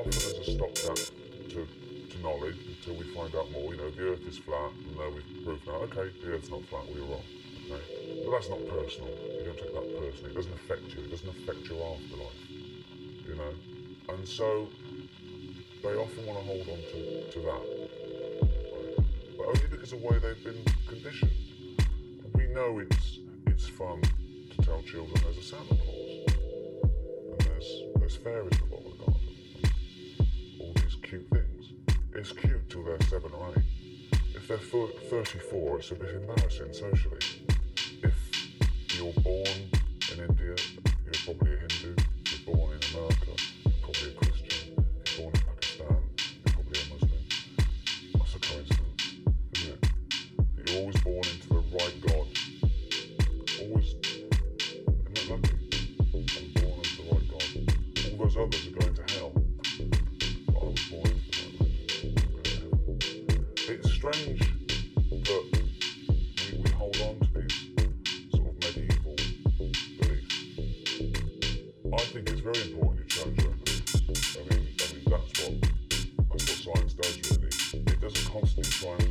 often has a stopgap to, to knowledge until we find out more. You know, the earth is flat, and now we've proved that. okay, the earth's not flat, we were wrong. Okay? But that's not personal. You don't take that personally. It doesn't affect you. It doesn't affect your afterlife. You know? And so they often want to hold on to, to that. But only because of the way they've been conditioned. We know it's it's fun to tell children there's a Santa Claus. And there's there's fairies in the bottle cute things. It's cute till they're 7 or 8. If they're 34, it's a bit embarrassing socially. If you're born in India, you're probably a Hindu. I think it's very important to change your beliefs. I mean, I mean that's what that's what science does really. It doesn't constantly try and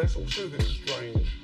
that's a sugar strange.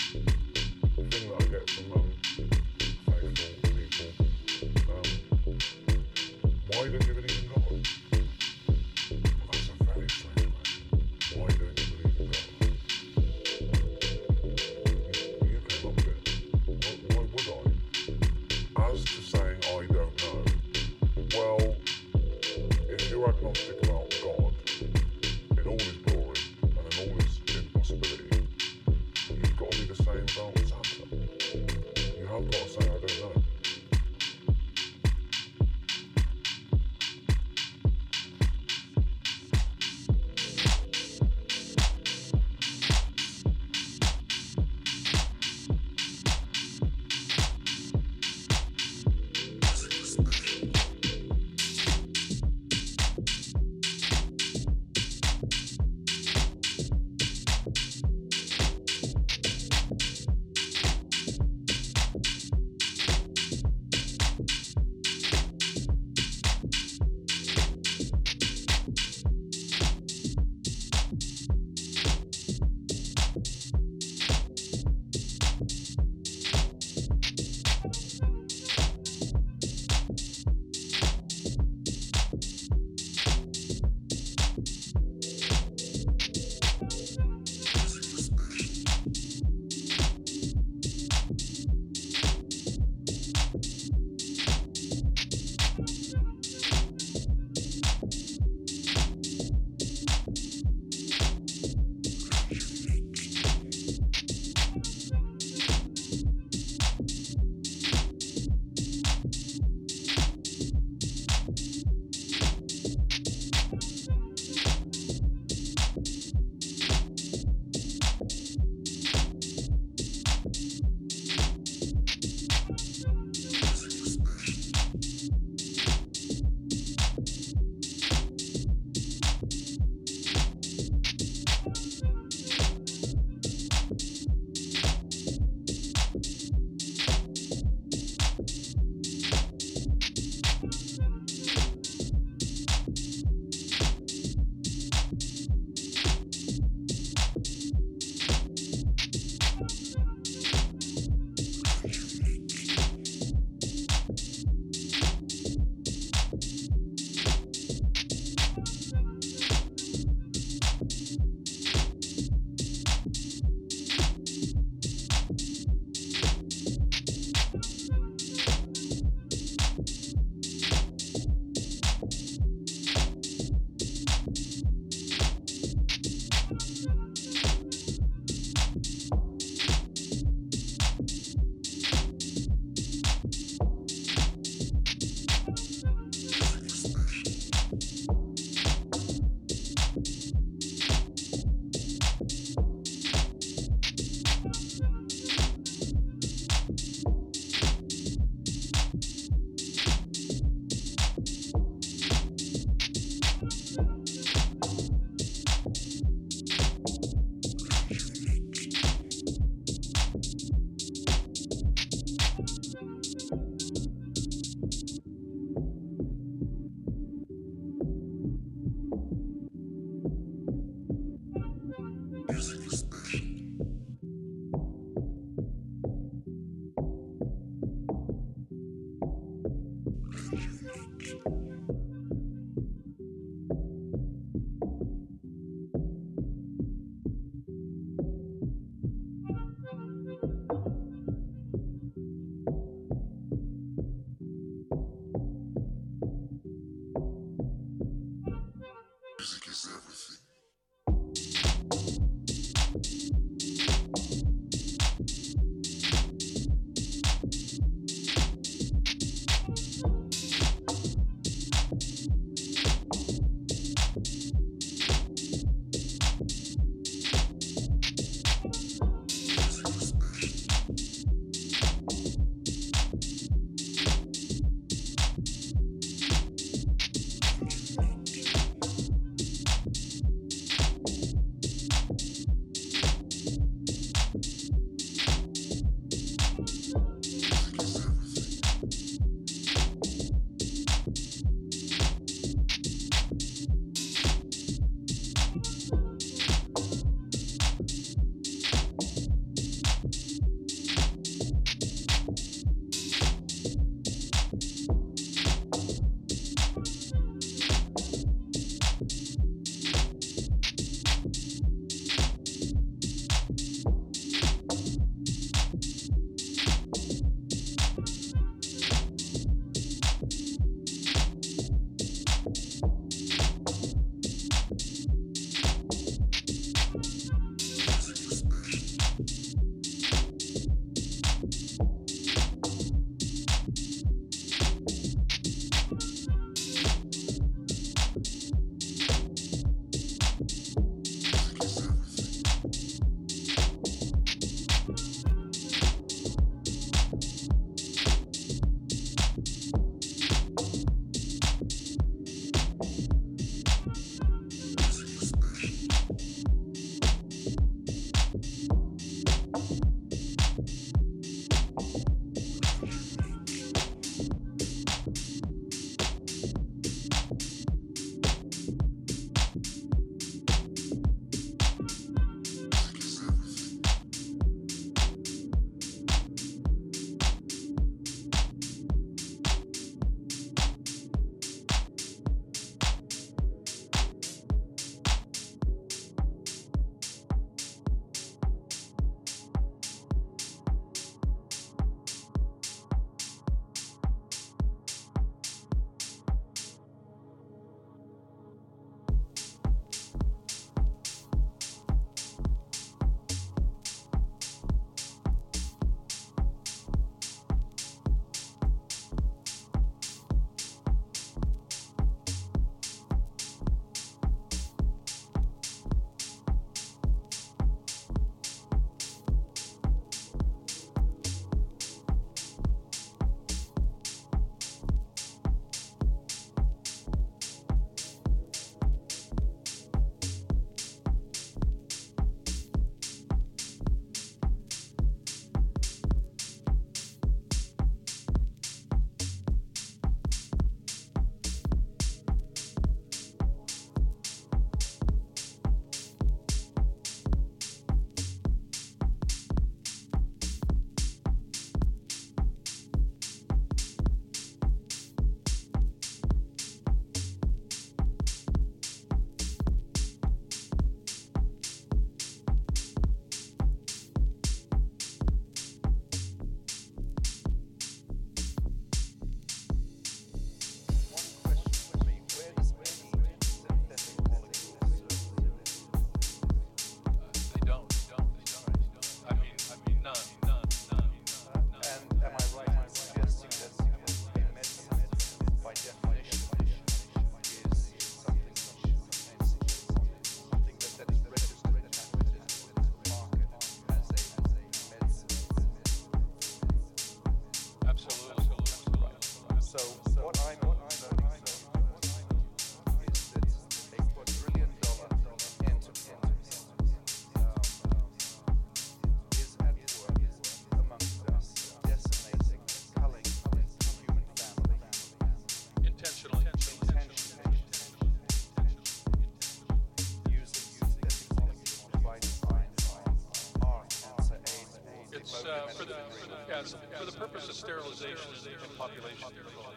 The, for the, purpose of sterilization and, population control.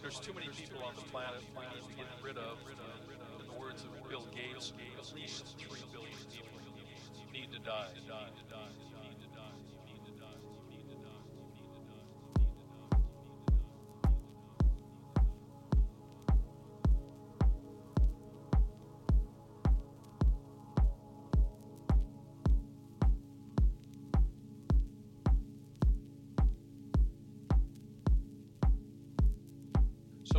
There's too many people on the planet we need to get rid of. In the words of Bill Gates, at least three billion people need to die.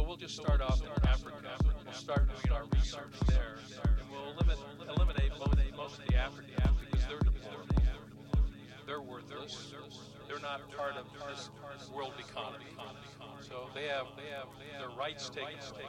So we'll just start off in Africa. We'll start doing our research there, and we'll eliminate, eliminate most, of the Africans because they're deplorable. They're worthless. They're not part of this world economy. So they have they have their rights taken away.